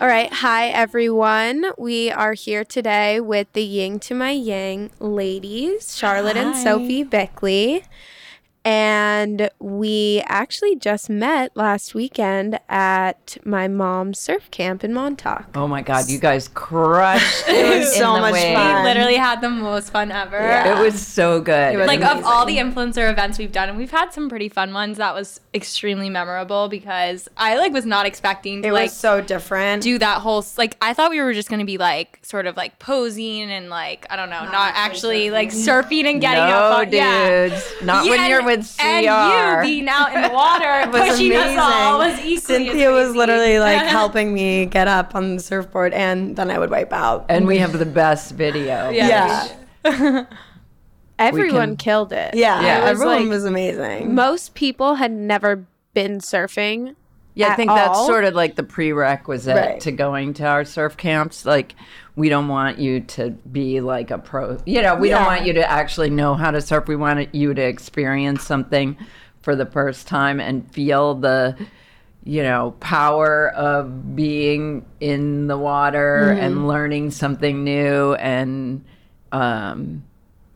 All right. Hi, everyone. We are here today with the Yin to My Yang ladies, Charlotte and Sophie Bickley. And we actually just met last weekend at my mom's surf camp in Montauk. Oh my God, you guys crushed it. It was so much waves. fun. We literally had the most fun ever. It was so good. It was like of all the influencer events we've done, and we've had some pretty fun ones. That was extremely memorable because I like was not expecting to It like was so different. do that whole like I thought we were just gonna be like sort of like posing and like I don't know, not, actually like surfing and getting no, up. on- yeah. dudes. Not Yeah, when you're with CR. And you being out in the water was pushing us all was amazing. equally Cynthia as was literally like helping me get up on the surfboard, and then I would wipe out. and we have the best video. Yeah. yeah, Everyone can- killed it. yeah, Yeah. It was everyone like- was amazing. Most people had never been surfing. Yeah, I at think that's sort of like the prerequisite Right. to going to our surf camps. Like, we don't want you to be like a pro. You know, we don't want you to actually know how to surf. We want you to experience something for the first time and feel the, you know, power of being in the water Mm-hmm. and learning something new and, um,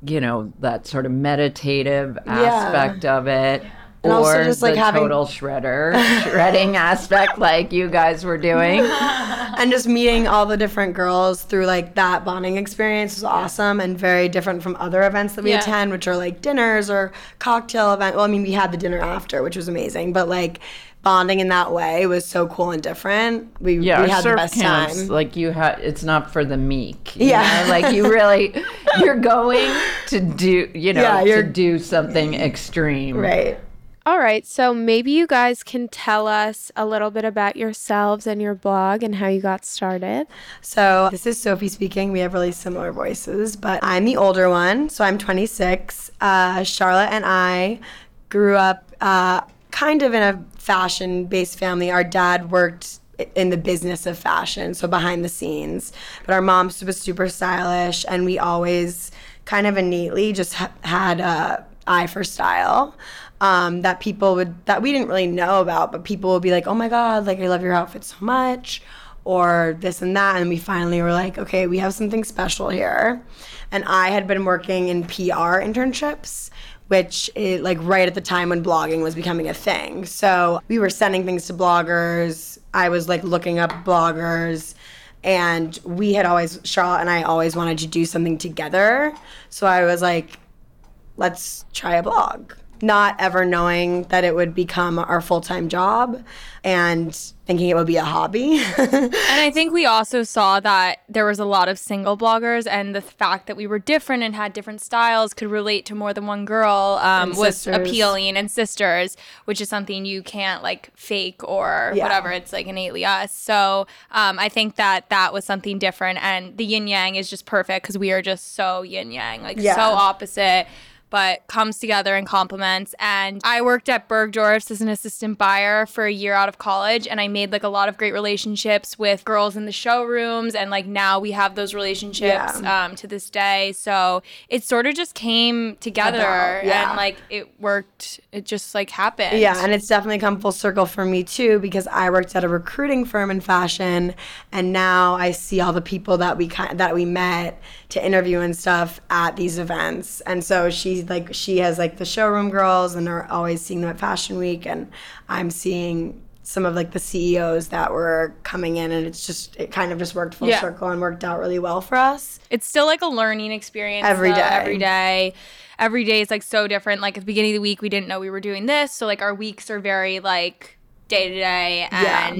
you know, that sort of meditative aspect of it. And or also just, like, the having- total shredder, shredding aspect like you guys were doing. and just meeting all the different girls through like that bonding experience was awesome and very different from other events that we Yeah. attend, which are like dinners or cocktail event. Well, I mean, we had the dinner after, which was amazing, but like bonding in that way was so cool and different. We, Yeah, we had the best camps, time. like you had, it's not for the meek. you Yeah. know? like you really, you're going to do, you know, Yeah, to you're- do something extreme. right. All right. So maybe you guys can tell us a little bit about yourselves and your blog and how you got started. So this is Sophie speaking. We have really similar voices, but I'm the older one, so I'm 26. Uh, Charlotte and I grew up uh, kind of in a fashion-based family. Our dad worked in the business of fashion, so behind the scenes, but our mom was super stylish, and we always kind of innately just ha- had a eye for style. Um, that people would that we didn't really know about, but people would be like, "Oh my god, like I love your outfit so much," or this and that. And we finally were like, okay, we have something special here. And I had been working in PR internships, which it, like right at the time when blogging was becoming a thing. So we were sending things to bloggers. I was like looking up bloggers. And we had always, Charlotte and I always wanted to do something together. So I was like, let's try a blog. Not ever knowing that it would become our full time job and thinking it would be a hobby. And I think we also saw that there was a lot of single bloggers, and the fact that we were different and had different styles could relate to more than one girl um, was sisters. appealing. And sisters, which is something you can't like fake or Yeah. whatever. It's like innately us. So um, I think that that was something different, and the yin yang is just perfect because we are just so yin yang, like Yeah. so opposite. But comes together and complements. And I worked at Bergdorf's as an assistant buyer for a year out of college, and I made like a lot of great relationships with girls in the showrooms. And like now we have those relationships Yeah. um, to this day. So it sort of just came together, About, yeah. and like it worked. It just like happened. Yeah, and it's definitely come full circle for me too because I worked at a recruiting firm in fashion, and now I see all the people that we that we met to interview and stuff at these events. And so like, she has like the showroom girls, and are always seeing them at Fashion Week, and I'm seeing some of like the CEOs that were coming in, and it's just it kind of just worked full Yeah. circle and worked out really well for us. it's still like a learning experience Every day. every day every day is like so different like at the beginning of the week we didn't know we were doing this so like our weeks are very like day to day Yeah.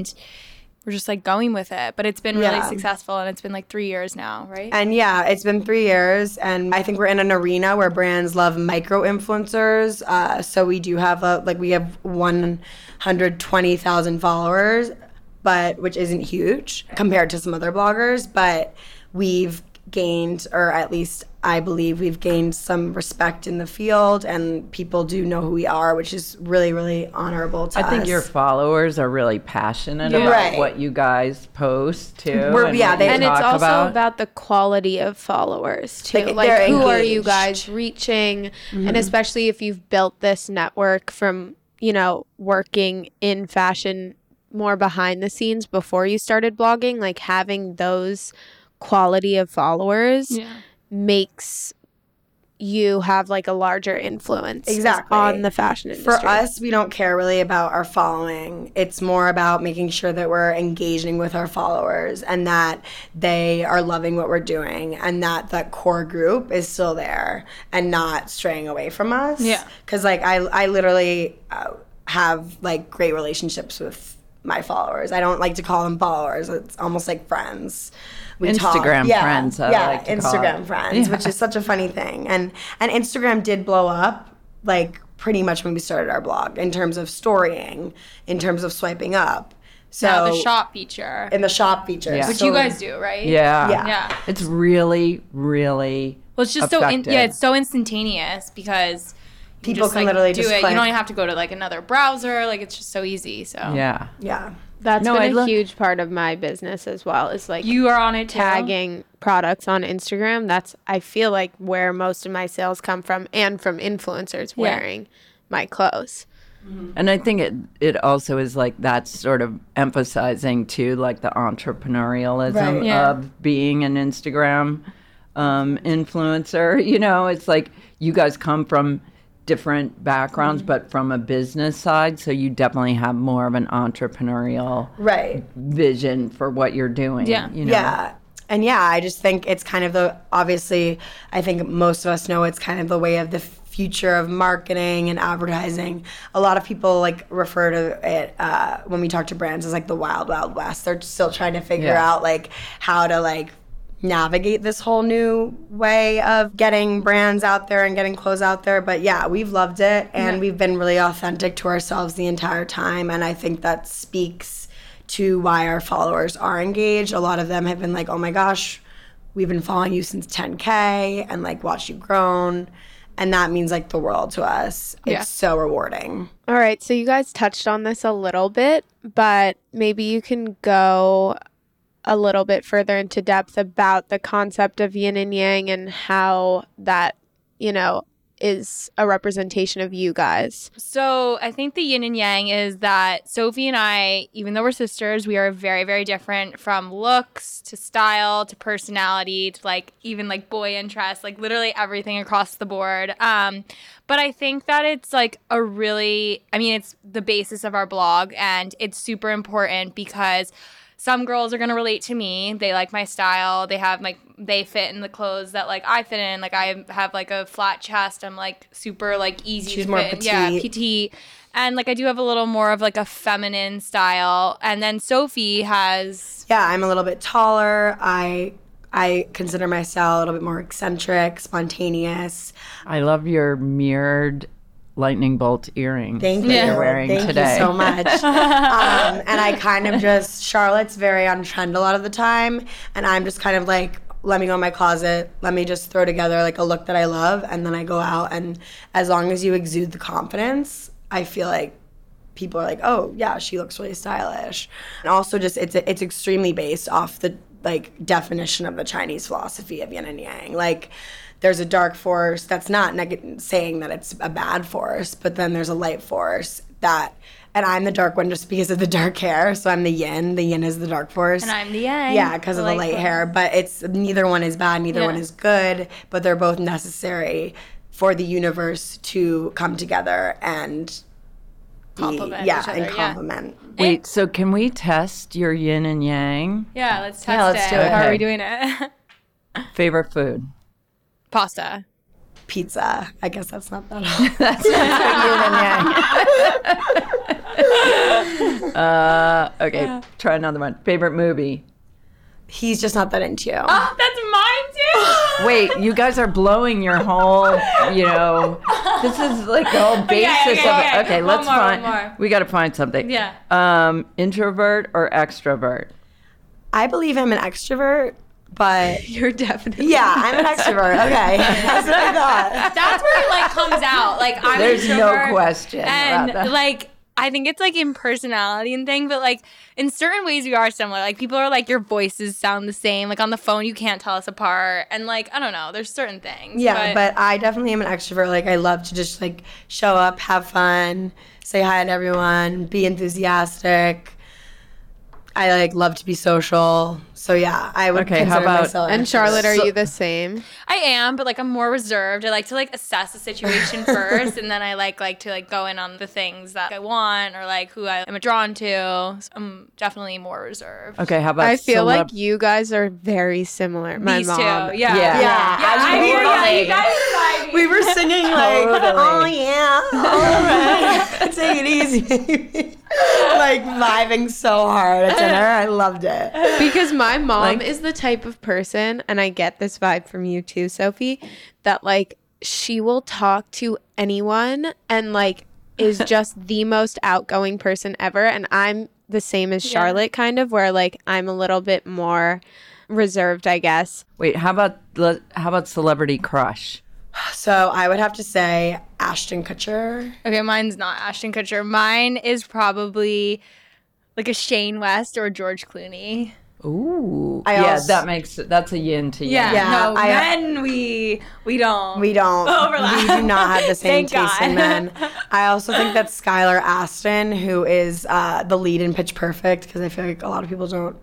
We're just like going with it but it's been really Yeah. successful and it's been like three years now right And yeah, it's been three years, and I think we're in an arena where brands love micro influencers. Uh, so we do have a like we have one hundred twenty thousand followers, but which isn't huge compared to some other bloggers. But we've gained, or at least I believe we've gained some respect in the field, and people do know who we are, which is really, really honorable to I us. think your followers are really passionate Yeah. about Right. what you guys post too. We're- and yeah, they- and it's also about. about. the quality of followers too. Like, Like, they're who are you guys reaching? And mm-hmm. especially if you've built this network from, you know, working in fashion more behind the scenes before you started blogging, like having those quality of followers Yeah. makes you have like a larger influence Exactly. on the fashion industry. For us, we don't care really about our following. It's more about making sure that we're engaging with our followers and that they are loving what we're doing and that that core group is still there and not straying away from us. Yeah. Because like I, I literally uh, have like great relationships with my followers. I don't like to call them followers. It's almost like friends. We Instagram yeah, friends, I yeah, like to Instagram it. friends, Yeah. which is such a funny thing. And and Instagram did blow up like pretty much when we started our blog in terms of storying, in terms of swiping up. So Now the shop feature, in the shop feature, Yeah. which So- you guys do, right? yeah, Yeah. Yeah. It's really, really. Well, it's just so in, yeah, it's so instantaneous because you People just, can like, literally do just it. click. You don't even have to go to like another browser. Like it's just so easy. So Yeah. Yeah. That's No, been I a lo- huge part of my business as well. Is like you are on it too? tagging products on Instagram. That's I feel like where most of my sales come from and from influencers wearing my clothes. And I think it it also is like that's sort of emphasizing too, like the entrepreneurialism Right. Yeah. of being an Instagram um, influencer. You know, it's like you guys come from different backgrounds, but from a business side, so you definitely have more of an entrepreneurial Right. vision for what you're doing. Yeah. you know? Yeah. And yeah, I just think it's kind of the obviously, I think most of us know it's kind of the way of the future of marketing and advertising. A lot of people like refer to it uh, when we talk to brands as like the wild, wild west. They're still trying to figure Yeah. out like how to like navigate this whole new way of getting brands out there and getting clothes out there. But yeah, we've loved it and we've been really authentic to ourselves the entire time. And I think that speaks to why our followers are engaged. A lot of them have been like, oh my gosh, we've been following you since 10K and like watched you grown. And that means like the world to us. It's Yeah. so rewarding. All right, so you guys touched on this a little bit, but maybe you can go a little bit further into depth about the concept of yin and yang and how that, you know, is a representation of you guys. So I think the yin and yang is that Sophie and I, even though we're sisters, we are very, very different from looks to style to personality to like even like boy interest, like literally everything across the board. Um, but I think that it's like a really, I mean, it's the basis of our blog and it's super important because some girls are gonna relate to me. They like my style. They have like they fit in the clothes that like I fit in. Like I have like a flat chest. I'm like super like easy. She's to more fit in. Yeah, petite. petite. And like I do have a little more of like a feminine style. And then Sophie has Yeah, I'm a little bit taller. I I consider myself a little bit more eccentric, spontaneous. I love your mirrored lightning bolt earring. Thank you. that you're wearing Thank today. you so much. um, and I kind of just Charlotte's very on trend a lot of the time, and I'm just kind of like, let me go in my closet, let me just throw together like a look that I love, and then I go out. And as long as you exude the confidence, I feel like people are like, oh yeah, she looks really stylish. And also just it's it's extremely based off the like definition of the Chinese philosophy of yin and yang. Like there's a dark force that's not neg- saying that it's a bad force, but then there's a light force that and I'm the dark one just because of the dark hair, so I'm the yin. The yin is the dark force. and I'm the yang. Yeah, because of the light hair. But it's neither one is bad, neither Yeah. one is good, but they're both necessary for the universe to come together and Complement yeah, each other, and yeah. complement. Wait, so can we test your yin and yang? Yeah, let's test Yeah, let's it. do it. How are we doing it? Favorite food? Pasta. Pizza. I guess that's not that hard. That's yin and yang. uh, okay, try another one. Favorite movie? He's just not that into you. Oh, that's mine too. Wait, you guys are blowing your whole, you know, this is like the whole basis okay, of it. Okay, One let's more, one find, more. we got to find something. Yeah. Um, introvert or extrovert? I believe I'm an extrovert, but You're definitely yeah, I'm an extrovert. Okay, that's what I thought. That's where it like comes out. Like I'm an There's no question And about that. like I think it's like in personality and thing, but like in certain ways we are similar. Like people are like your voices sound the same. Like on the phone you can't tell us apart. And like I don't know, there's certain things. Yeah, but I definitely am an extrovert. Like I love to just like show up, have fun, say hi to everyone, be enthusiastic. I like love to be social. So yeah, I would Okay, how about- myself And Charlotte, are So- you the same? I am, but like I'm more reserved. I like to like assess the situation first, and then I like like to like go in on the things that I want or like who I am drawn to. So I'm definitely more reserved. Okay, how about I feel celeb- like you guys are very similar. My These mom. two, yeah, Yeah. Yeah, yeah. I hear ya. totally. You guys are vibing. We were singing like, Totally. oh yeah, all right, take it easy, like vibing so hard at dinner. I loved it. because my mom Like- is the type of person and i get this vibe from you too sophie that like she will talk to anyone and like is just the most outgoing person ever and i'm the same as charlotte kind of where like i'm a little bit more reserved i guess Wait, how about how about celebrity crush? So I would have to say Ashton Kutcher. Okay, mine's not Ashton Kutcher. Mine is probably like a Shane West or George Clooney. Ooh, I yeah, als- that makes that's a yin to yin. Yeah, no, I- men we we don't. We don't. Overlap. We do not have the same Thank taste in men. I also think that Skylar Astin, who is uh, the lead in Pitch Perfect, because I feel like a lot of people don't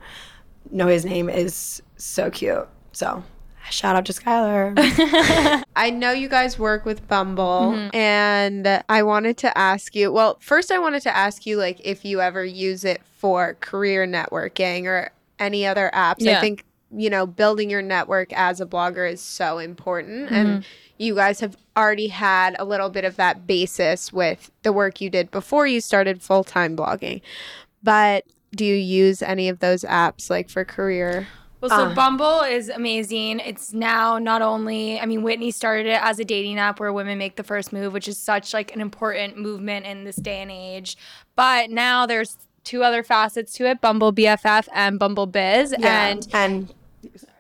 know his name, is so cute. So shout out to Skylar. I know you guys work with Bumble and I wanted to ask you, well, first I wanted to ask you like if you ever use it for career networking or any other apps. I think, you know, building your network as a blogger is so important and mm-hmm. you guys have already had a little bit of that basis with the work you did before you started full-time blogging. But do you use any of those apps like for career? Well, so uh. Bumble is amazing. It's now not only, I mean, Whitney started it as a dating app where women make the first move, which is such like an important movement in this day and age. But now there's two other facets to it: Bumble BFF and Bumble Biz. And and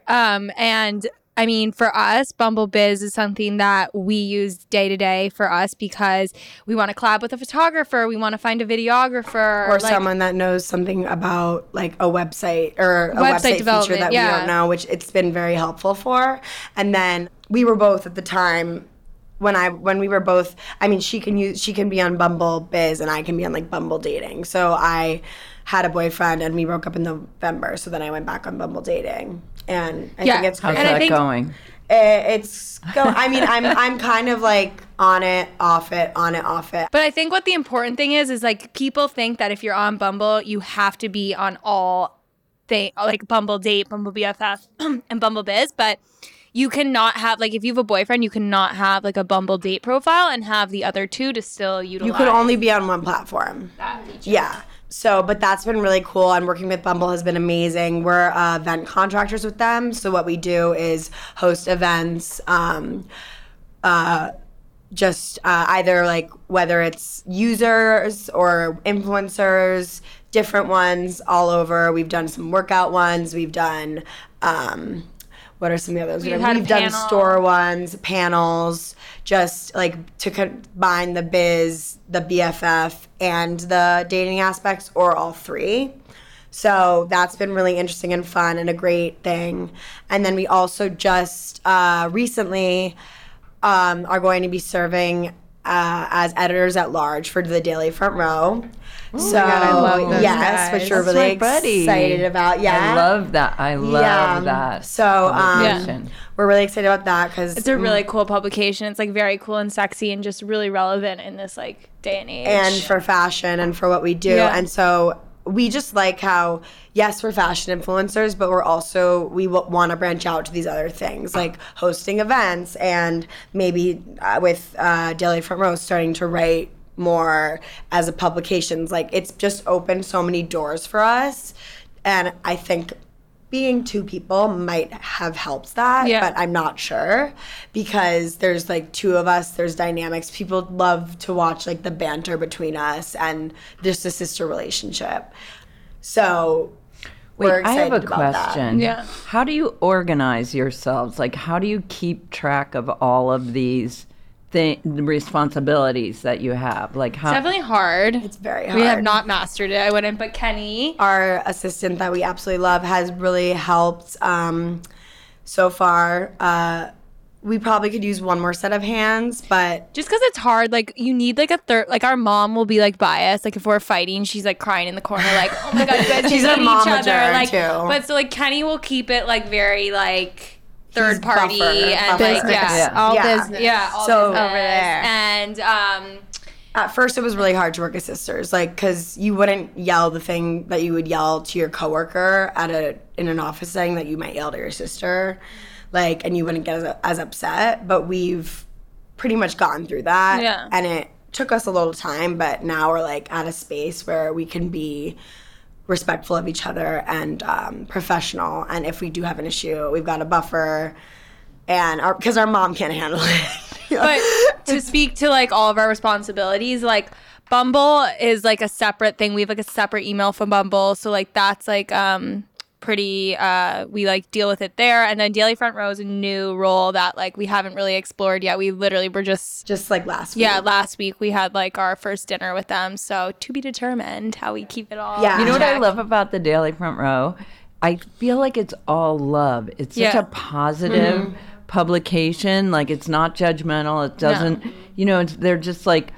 um, and I mean, for us, Bumble Biz is something that we use day to day for us because we want to collab with a photographer, we want to find a videographer, or like- someone that knows something about like a website or a Website website, feature that yeah. we don't know, which it's been very helpful for. And then we were both at the time when I when we were both I mean she can use she can be on Bumble Biz and I can be on like Bumble dating. So I had a boyfriend and we broke up in November. So then I went back on Bumble dating. And I Yeah. think it's How's great. And I that think- going? It's go I mean I'm I'm kind of like on it, off it, on it, off it. But I think what the important thing is is like people think that if you're on Bumble, you have to be on all thing like Bumble Date, Bumble BFF, and Bumble Biz, but you cannot have like if you have a boyfriend, you cannot have like a Bumble Date profile and have the other two to still utilize. You could only be on one platform. that feature. Yeah. So, but that's been really cool. And working with Bumble has been amazing. We're uh, event contractors with them. So, what we do is host events, um, uh, just uh, either like whether it's users or influencers, different ones all over. We've done some workout ones. We've done, um, what are some of the others? We've We've done store ones, panels, just like to combine the biz, the BFF, and the dating aspects, or all three. So that's been really interesting and fun and a great thing. And then we also just uh, recently um, are going to be serving uh, as editors at large for the Daily Front Row. so God, I love those yes, guys. which we're really excited about. Yeah, I love that. I love Yeah. that. So um, publication. we're really excited about that because It's a really cool publication. It's like very cool and sexy and just really relevant in this like day and age. and for fashion and for what we do. Yeah. And so we just like how yes, we're fashion influencers, but we're also we w- want to branch out to these other things like hosting events and maybe uh, with uh, Daily Front Row starting to write more as a publications. Like it's just opened so many doors for us, and I think. Being two people might have helped that, Yeah. but I'm not sure because there's like two of us, there's dynamics. People love to watch like the banter between us and just a sister relationship. So we're I have a about that. question. Yeah. How do you organize yourselves? Like, how do you keep track of all of these thi- responsibilities that you have? Like, how? Definitely hard. It's very hard. We have not mastered it. I wouldn't, but Kenny. our assistant that we absolutely love has really helped um, so far. Uh, we probably could use one more set of hands, but Just because it's hard, like you need like a third. Like our mom will be like biased. Like if we're fighting, she's like crying in the corner, like oh my god, you guys She's hate a each other. Like, too. but so like Kenny will keep it like very like third party buffer, and buffer. like yeah, Yeah. All Yeah. business. yeah, all So- business. Over there. And um, at first it was really hard to work as sisters, like because you wouldn't yell the thing that you would yell to your coworker at a in an office setting that you might yell to your sister, like, and you wouldn't get as, as upset. But we've pretty much gotten through that, Yeah. and it took us a little time, but now we're like at a space where we can be respectful of each other and um, professional. And if we do have an issue, we've got a buffer, and because our mom can't handle it. but to speak to like all of our responsibilities, like Bumble is like a separate thing. We have like a separate email from Bumble, so like that's like um pretty uh we like deal with it there and then daily front row is a new role that like we haven't really explored yet we literally were just just like last week. yeah last week we had like our first dinner with them so to be determined how we keep it all Yeah. you know what I love about the Daily Front Row? I feel like it's all love. It's such Yeah. a positive publication. Like, it's not judgmental. It doesn't, you know, it's, they're just like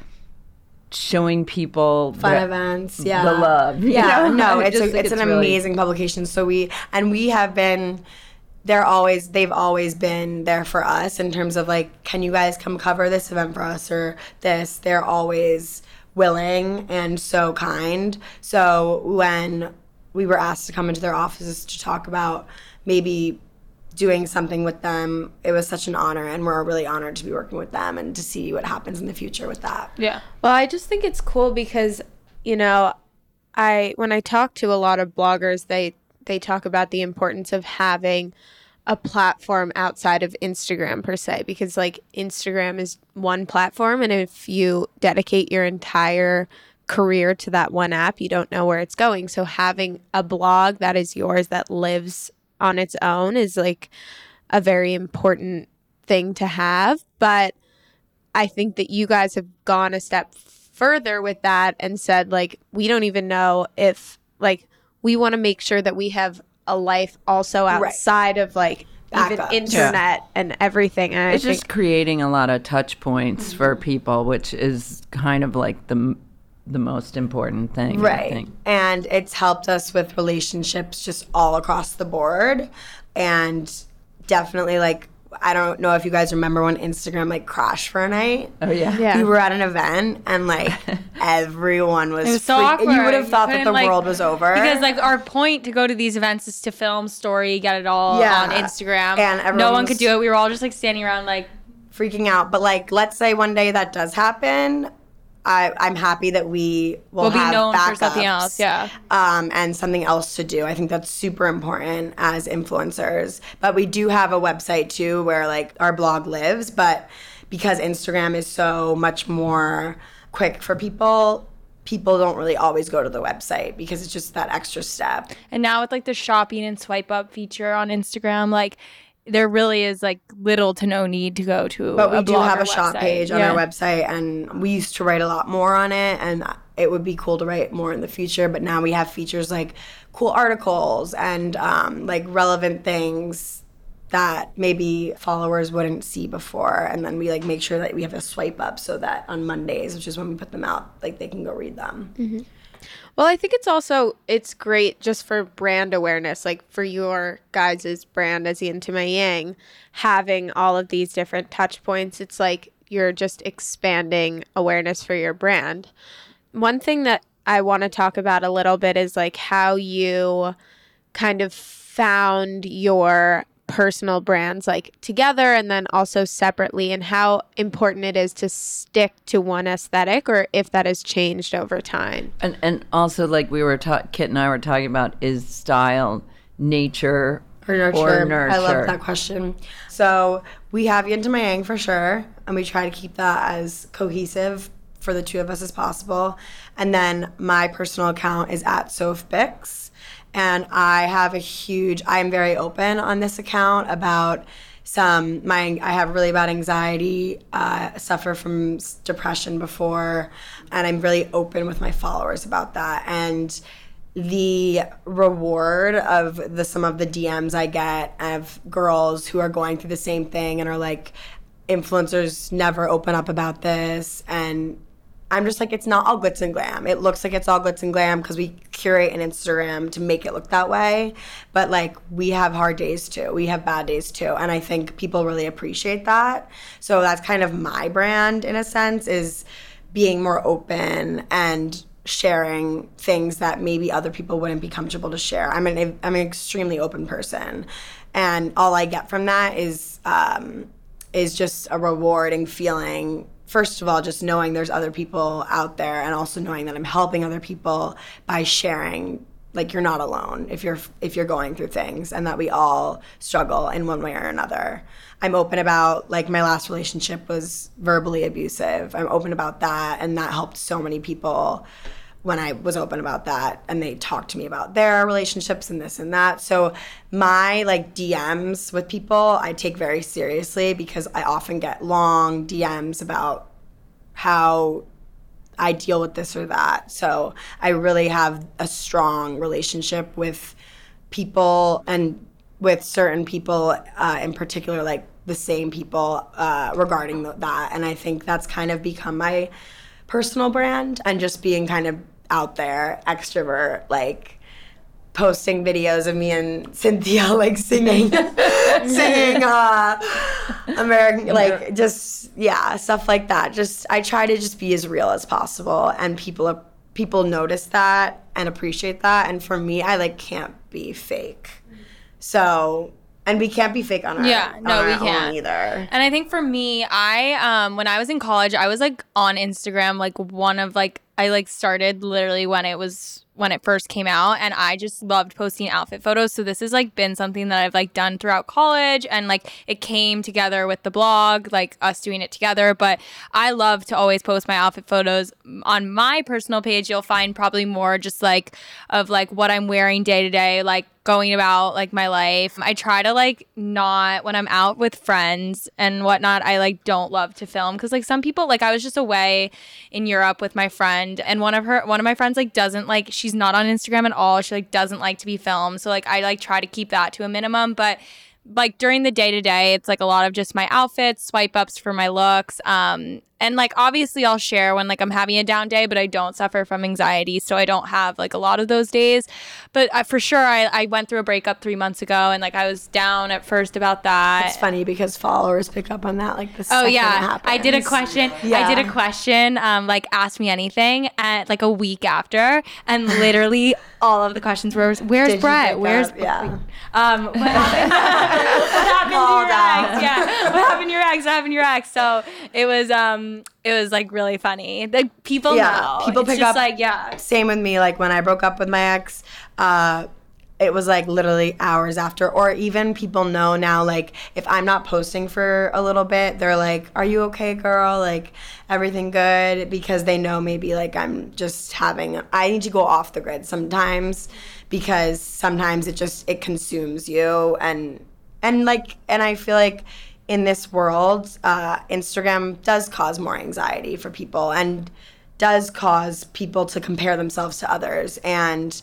showing people fun that- events yeah. the love, you yeah. Know? no it's a, it's, it's an really- amazing publication. So we and we have been they're always they've always been there for us in terms of like can you guys come cover this event for us or this? They're always willing and so kind. So when we were asked to come into their offices to talk about maybe doing something with them it was such an honor and we're really honored to be working with them and to see what happens in the future with that yeah Well, I just think it's cool because, you know, I when I talk to a lot of bloggers, they they talk about the importance of having a platform outside of Instagram per se because like Instagram is one platform and if you dedicate your entire career to that one app, you don't know where it's going. So having a blog that is yours that lives on its own is like a very important thing to have, but I think that you guys have gone a step further with that and said like we don't even know if like we want to make sure that we have a life also outside of like even Backups. internet and everything. And It's I think just creating a lot of touch points mm-hmm. for people, which is kind of like the m- the most important thing. I right think. and it's helped us with relationships just all across the board and definitely like i don't know if you guys remember when instagram like crashed for a night Oh yeah. Yeah. we were at an event and like everyone was, It was so freak- awkward. you would have thought that the like- world was over Because like our point to go to these events is to film story, get it all Yeah. on Instagram. And no one could do it. We were all just like standing around like freaking out but like let's say one day that does happen I, I'm happy that we will we'll be have for something backups. else. Yeah. um, and something else to do. I think that's super important as influencers. But we do have a website too where like our blog lives. But because Instagram is so much more quick for people, people don't really always go to the website because it's just that extra step. And now with like the shopping and swipe up feature on Instagram, like there really is like little to no need to go to. But we do have a shop page on Yeah. our website, and we used to write a lot more on it, and it would be cool to write more in the future. But now we have features like cool articles and um, like relevant things that maybe followers wouldn't see before, and then we like make sure that we have a swipe up so that on Mondays, which is when we put them out, like they can go read them. Well, I think it's also it's great just for brand awareness, like for your guys' brand as Yin to my Yang, having all of these different touch points. It's like you're just expanding awareness for your brand. One thing that I want to talk about a little bit is like how you kind of found your personal brands like together and then also separately and how important it is to stick to one aesthetic or if that has changed over time. And and also like we were ta- Kit and I were talking about is style nature Or nurture. Or nurture. I love that question. So we have Yin to my Yang for sure, and we try to keep that as cohesive for the two of us as possible. And then my personal account is at Soph Bix, And I have a huge, I'm very open on this account about some my I have really bad anxiety, uh, suffer from depression before, and I'm really open with my followers about that. And the reward of the some of the DMs I get of girls who are going through the same thing and are like, influencers never open up about this and I'm just like, it's not all glitz and glam. It looks like it's all glitz and glam because we curate an Instagram to make it look that way. But like, we have hard days too. We have bad days too. And I think people really appreciate that. So that's kind of my brand in a sense is being more open and sharing things that maybe other people wouldn't be comfortable to share. I'm an, I'm an extremely open person. And all I get from that is, um, is just a rewarding feeling first of all just knowing there's other people out there and also knowing that i'm helping other people by sharing like you're not alone if you're if you're going through things and that we all struggle in one way or another. I'm open about like my last relationship was verbally abusive. I'm open about that and that helped so many people when I was open about that and they talked to me about their relationships and this and that. So my like DMs with people I take very seriously because I often get long DMs about how I deal with this or that. So I really have a strong relationship with people and with certain people uh, in particular, like the same people uh, regarding that. And I think that's kind of become my personal brand and just being kind of out there, extrovert, like posting videos of me and Cynthia like singing singing uh American like just yeah, stuff like that. Just I try to just be as real as possible and people people notice that and appreciate that and for me I like can't be fake. So and we can't be fake on our Yeah, no, our we own can't. either. And I think for me, I um when I was in college, I was like on Instagram like one of like I like started literally when it was when it first came out and I just loved posting outfit photos. So this has like been something that I've like done throughout college and like it came together with the blog, like us doing it together, but I love to always post my outfit photos on my personal page. You'll find probably more just like of like what I'm wearing day to day, like going about like my life. I try to like not when I'm out with friends and whatnot, I like don't love to film because like some people like I was just away in Europe with my friend and one of her one of my friends like doesn't like she's not on Instagram at all. She like doesn't like to be filmed. So like I like try to keep that to a minimum. But like during the day to day, it's like a lot of just my outfits, swipe ups for my looks. Um, and like obviously I'll share when like I'm having a down day, but I don't suffer from anxiety, so I don't have like a lot of those days. But I, for sure, I, I went through a breakup three months ago, and like I was down at first about that. It's funny because followers pick up on that like the Oh yeah, I did a question. I did a question, um, like ask me anything, at like a week after, and literally all of the questions were, "Where's Did Brett? Where's up? yeah. um, what happened, what happened to your out. ex? Yeah, what happened to your ex? What happened to your ex? So it was, um, it was like really funny. Like people Yeah, know. people it's pick just up- like yeah. Same with me. Like when I broke up with my ex, uh, it was like literally hours after, or even people know now. Like if I'm not posting for a little bit, they're like, "Are you okay, girl? Like everything good?" Because they know maybe like I'm just having. I need to go off the grid sometimes because sometimes it just it consumes you and and like and I feel like in this world, uh, Instagram does cause more anxiety for people and does cause people to compare themselves to others. And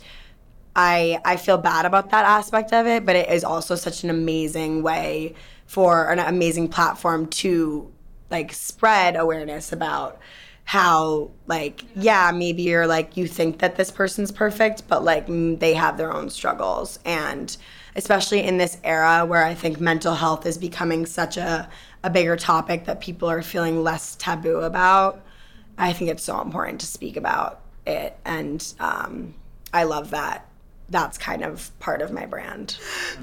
I I feel bad about that aspect of it, but it is also such an amazing way for an amazing platform to like spread awareness about how like yeah maybe you're like you think that this person's perfect but like they have their own struggles. And especially in this era where i think mental health is becoming such a, a bigger topic that people are feeling less taboo about i think it's so important to speak about it. And um, i love that that's kind of part of my brand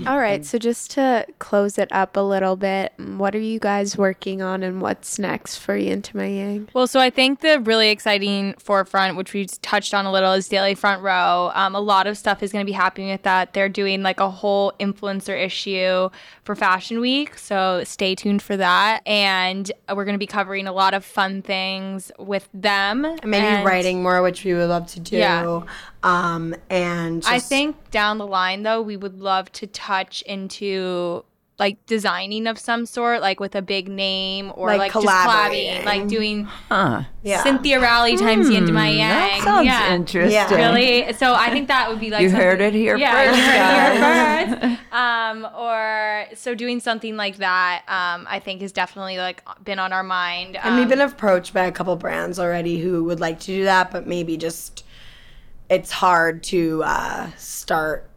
All right, so just to close it up a little bit, what are you guys working on and what's next for Yin to My Yang? Well, so I think the really exciting forefront, which we touched on a little, is Daily Front Row. Um, a lot of stuff is going to be happening with that. They're doing like a whole influencer issue for Fashion Week, so stay tuned for that. And we're going to be covering a lot of fun things with them. maybe And writing more which we would love to do Yeah. um, and I just- think down the line though, we would love to touch into like designing of some sort, like with a big name or Like like, just collaborating. collabing, like doing Huh. Yeah. Cynthia Rowley times Yin Hmm, my Yang. That sounds yeah. interesting. Yeah. Really? So I think that would be like You something- heard it here yeah, first, you heard it here first. Um, or so doing something like that, um, I think has definitely like been on our mind. And we've Um, been approached by a couple brands already who would like to do that, but maybe just it's hard to uh, start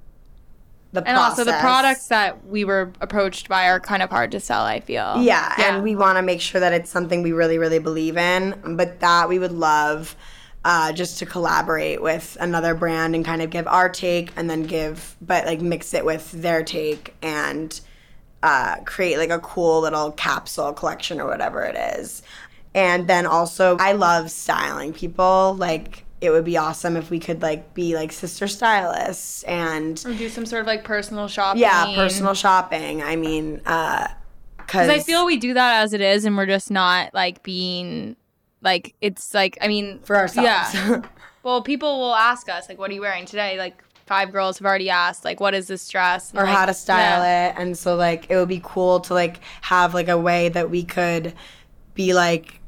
the and also the products that we were approached by are kind of hard to sell. I feel. Yeah, and we want to make sure that it's something we really, really believe in. But that we would love uh, just to collaborate with another brand and kind of give our take and then give, but like mix it with their take and uh, create like a cool little capsule collection or whatever it is. And then also, I love styling people. Like, it would be awesome if we could like be like sister stylists and Or do some sort of like personal shopping. yeah, personal shopping. I mean, uh, Because I feel we do that as it is, and we're just not like being like it's like I mean for ourselves. Yeah. Well, people will ask us like, "What are you wearing today?" Like five girls have already asked like, "What is this dress?" And, or like, how to style yeah. it and so like it would be cool to like have like a way that we could be like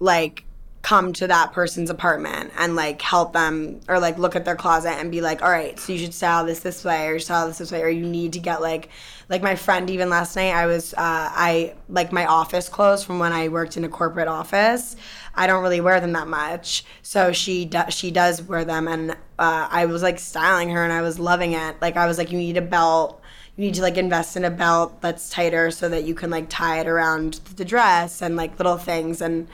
like come to that person's apartment and like help them or like look at their closet and be like all right so you should style this this way or style this this way or you need to get like like my friend even last night i was uh, i like my office clothes from when i worked in a corporate office i don't really wear them that much. So she do- she does wear them and uh, i was like styling her and i was loving it. Like i was like you need a belt. You need to like invest in a belt that's tighter so that you can like tie it around the dress and like little things. And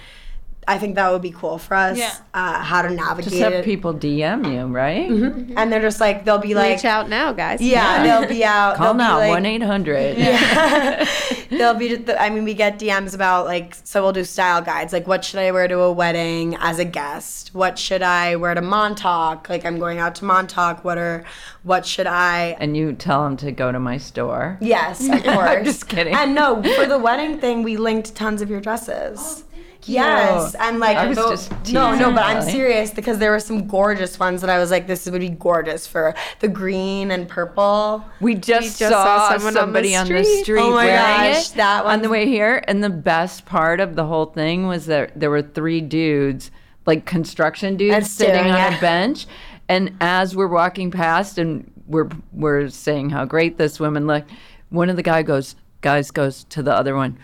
I think that would be cool for us. Yeah. Uh, how to navigate Just have it. people DM you, right? and they're just like they'll be like Reach out now, guys. Yeah, they'll be out. Call now, 1 800. Yeah. they'll be. I mean, we get DMs about like, so we'll do style guides. Like, what should I wear to a wedding as a guest? What should I wear to Montauk? Like, I'm going out to Montauk. What are, what should I? And you tell them to go to my store. Yes, of course. I'm just kidding. And no, for the wedding thing, we linked tons of your dresses. Yes, and like I was the- just no, no, teasing, but I'm serious because there were some gorgeous ones that I was like, this would be gorgeous for the green and purple. We just, just saw saw, someone on the somebody on the street. street, Oh my wearing gosh, it that on the way here. And the best part of the whole thing was that there were three dudes, like construction dudes, And sitting on at- a bench. And as we're walking past and we're we're saying how great this woman looked, one of the guy goes, guys goes to the other one.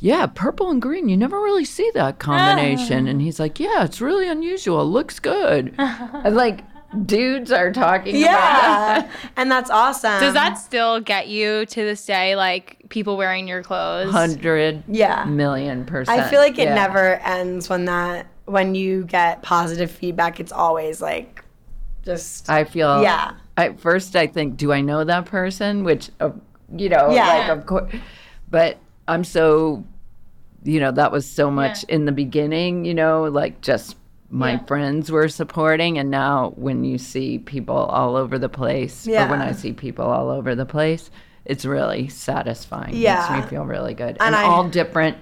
Yeah, purple and green. You never really see that combination. And he's like, Yeah, it's really unusual. Looks good. And like dudes are talking about that. Yeah, and that's awesome. Does that still get you to this day, like people wearing your clothes? hundred Yeah. million percent. I feel like it Yeah. never ends when that when you get positive feedback. It's always like just I feel. Yeah. At first, I think, do I know that person? Which, uh, you know, Yeah. like of course, but I'm so, you know, that was so much Yeah. in the beginning. You know, like just my Yeah. friends were supporting, and now when you see people all over the place, or when I see people all over the place, it's really satisfying. Yeah. makes me feel really good, And and, I- all different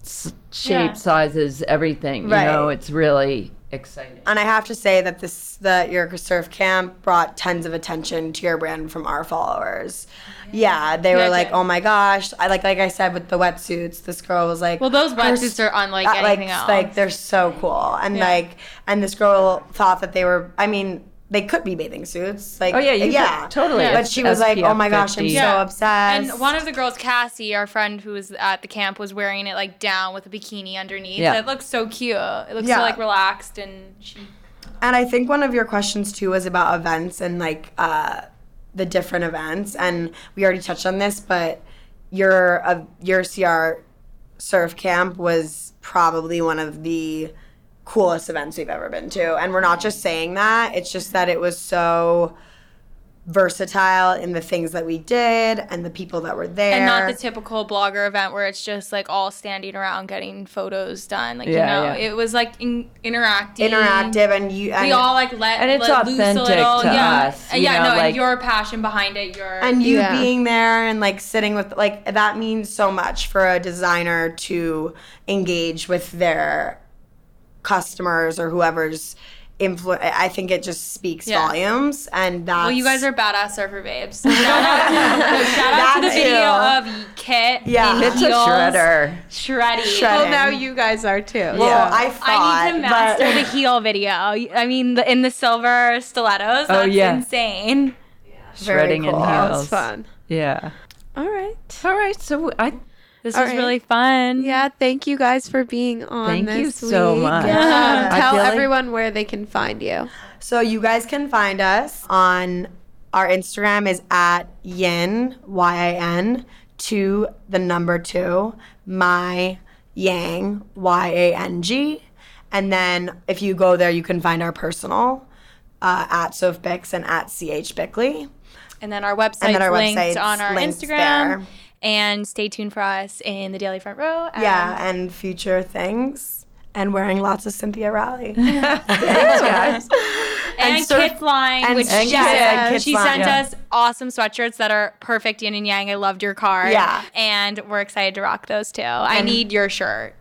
s- shape, Yeah. sizes, everything. Right. You know, it's really exciting. And I have to say that this that your surf camp brought tons of attention to your brand from our followers. Yeah, they were Yeah, it like, "Oh my gosh!" I like like I said with the wetsuits. This girl was like, Well, those wetsuits are unlike anything like, else. Like they're so cool, and Yeah. like and this girl thought that they were. I mean, they could be bathing suits. Like Oh, yeah, you could- yeah, totally. Yeah. But she was like, "Oh my gosh, I'm 50. so Yeah. obsessed." And one of the girls, Cassie, our friend who was at the camp, was wearing it like down with a bikini underneath. Yeah. It looks so cute. It looks Yeah. so like relaxed and she. And I think one of your questions too was about events and like uh, the different events. And we already touched on this, but your uh, your CR surf camp was probably one of the coolest events we've ever been to. And we're not just saying that; it's just that it was so versatile in the things that we did and the people that were there. And not the typical blogger event where it's just like all standing around getting photos done. Like, you know, yeah. it was like in- interacting. interactive and you and, We all like let, And it's let loose a authentic little. to yeah. us, you yeah, know, no, like- and your passion behind it, your. and you Yeah. being there and like sitting with like that means so much for a designer to engage with their customers or whoever's influence. I think it just speaks Yeah. volumes, and that's Well, you guys are badass surfer babes. Shout out, no, shout out to the That video of Kit. Yeah. in It's a heels, shredder. Shreddy. Shred- Well, now you guys are too. Well, Yeah. I thought, I need to master but- the heel video. I mean, the, in the silver stilettos. Oh, That's yeah. insane. Very Shredding in cool. That was heels. fun. Yeah. All right. All right. So I This All was right. really fun. Yeah, thank you guys for being on Thank you this so week. much. Yeah. Tell feel like- everyone where they can find you. So you guys can find us on our Instagram is at yin y i n to the number two my yang y a n g, and then if you go there, you can find our personal uh, at Soph Bix and at ch Bickley. And then our website's And then our linked website's on our Instagram. there. And stay tuned for us in the Daily Front Row. And Yeah, and future things, and wearing lots of Cynthia Rowley. guys. And, and surf- Kit's line, and- which and she, yes, said- and Kit's she line, sent yeah. us awesome sweatshirts that are perfect yin and yang. I loved your card. Yeah. And we're excited to rock those too. I need your shirt.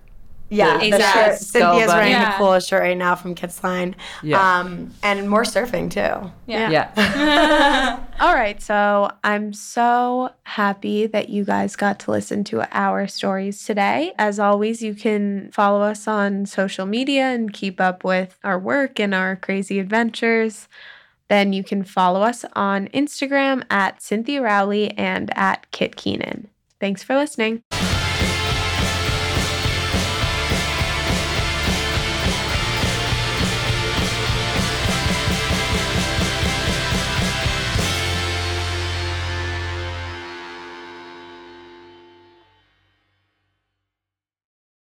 Yeah, The the shirt. Skull Cynthia's bunny. wearing Yeah. the coolest shirt right now from Kit's line. Yeah. Um, and more surfing too. Yeah. Yeah. All right, so I'm so happy that you guys got to listen to our stories today. As always, you can follow us on social media and keep up with our work and our crazy adventures. Then you can follow us on Instagram at Cynthia Rowley and at Kit Keenan. Thanks for listening.